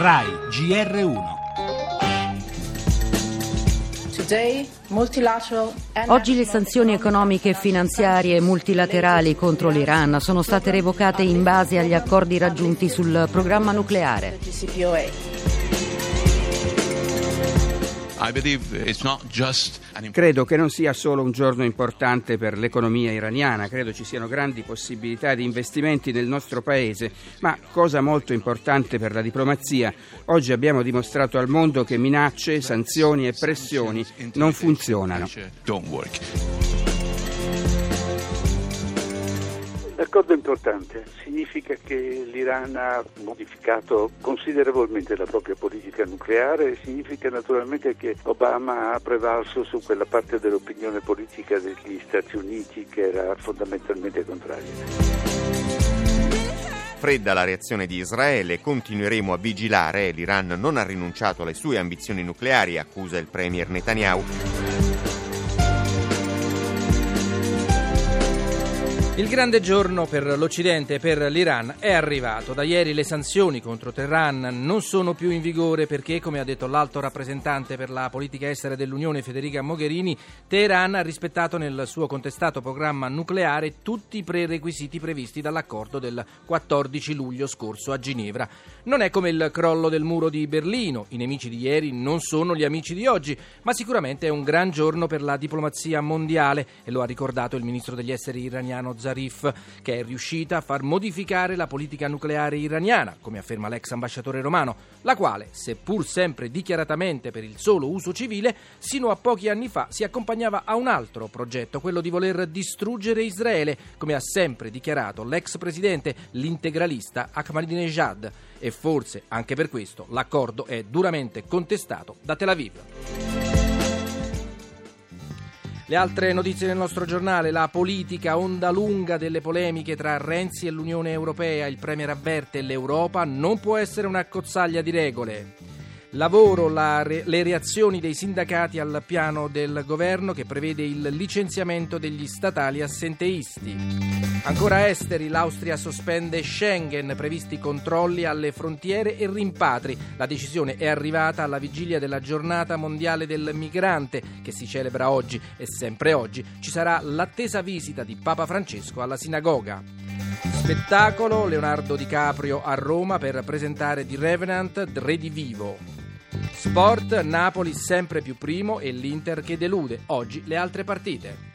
RAI GR1 Oggi le sanzioni economiche e finanziarie multilaterali contro l'Iran sono state revocate in base agli accordi raggiunti sul programma nucleare. Credo che non sia solo un giorno importante per l'economia iraniana, credo ci siano grandi possibilità di investimenti nel nostro paese, ma cosa molto importante per la diplomazia, oggi abbiamo dimostrato al mondo che minacce, sanzioni e pressioni non funzionano. L'accordo è importante, significa che l'Iran ha modificato considerevolmente la propria politica nucleare e significa naturalmente che Obama ha prevalso su quella parte dell'opinione politica degli Stati Uniti che era fondamentalmente contraria. Fredda la reazione di Israele, continueremo a vigilare, l'Iran non ha rinunciato alle sue ambizioni nucleari, accusa il premier Netanyahu. Il grande giorno per l'Occidente e per l'Iran è arrivato. Da ieri le sanzioni contro Teheran non sono più in vigore perché, come ha detto l'alto rappresentante per la politica estera dell'Unione Federica Mogherini, Teheran ha rispettato nel suo contestato programma nucleare tutti i prerequisiti previsti dall'accordo del 14 luglio scorso a Ginevra. Non è come il crollo del muro di Berlino, i nemici di ieri non sono gli amici di oggi, ma sicuramente è un gran giorno per la diplomazia mondiale e lo ha ricordato il ministro degli esteri iraniano Zarif Zarif, che è riuscita a far modificare la politica nucleare iraniana, come afferma l'ex ambasciatore romano, la quale, seppur sempre dichiaratamente per il solo uso civile, sino a pochi anni fa si accompagnava a un altro progetto, quello di voler distruggere Israele, come ha sempre dichiarato l'ex presidente, l'integralista Ahmadinejad. E forse anche per questo l'accordo è duramente contestato da Tel Aviv. Le altre notizie del nostro giornale, la politica onda lunga delle polemiche tra Renzi e l'Unione Europea, il Premier avverte l'Europa non può essere una cozzaglia di regole. Lavoro, la, le reazioni dei sindacati al piano del governo che prevede il licenziamento degli statali assenteisti. Ancora esteri, l'Austria sospende Schengen, previsti controlli alle frontiere e rimpatri. La decisione è arrivata alla vigilia della giornata mondiale del migrante che si celebra oggi e sempre oggi ci sarà l'attesa visita di Papa Francesco alla sinagoga. Spettacolo Leonardo DiCaprio a Roma per presentare The Revenant Redivivo. Sport, Napoli sempre più primo e l'Inter che delude. Oggi le altre partite.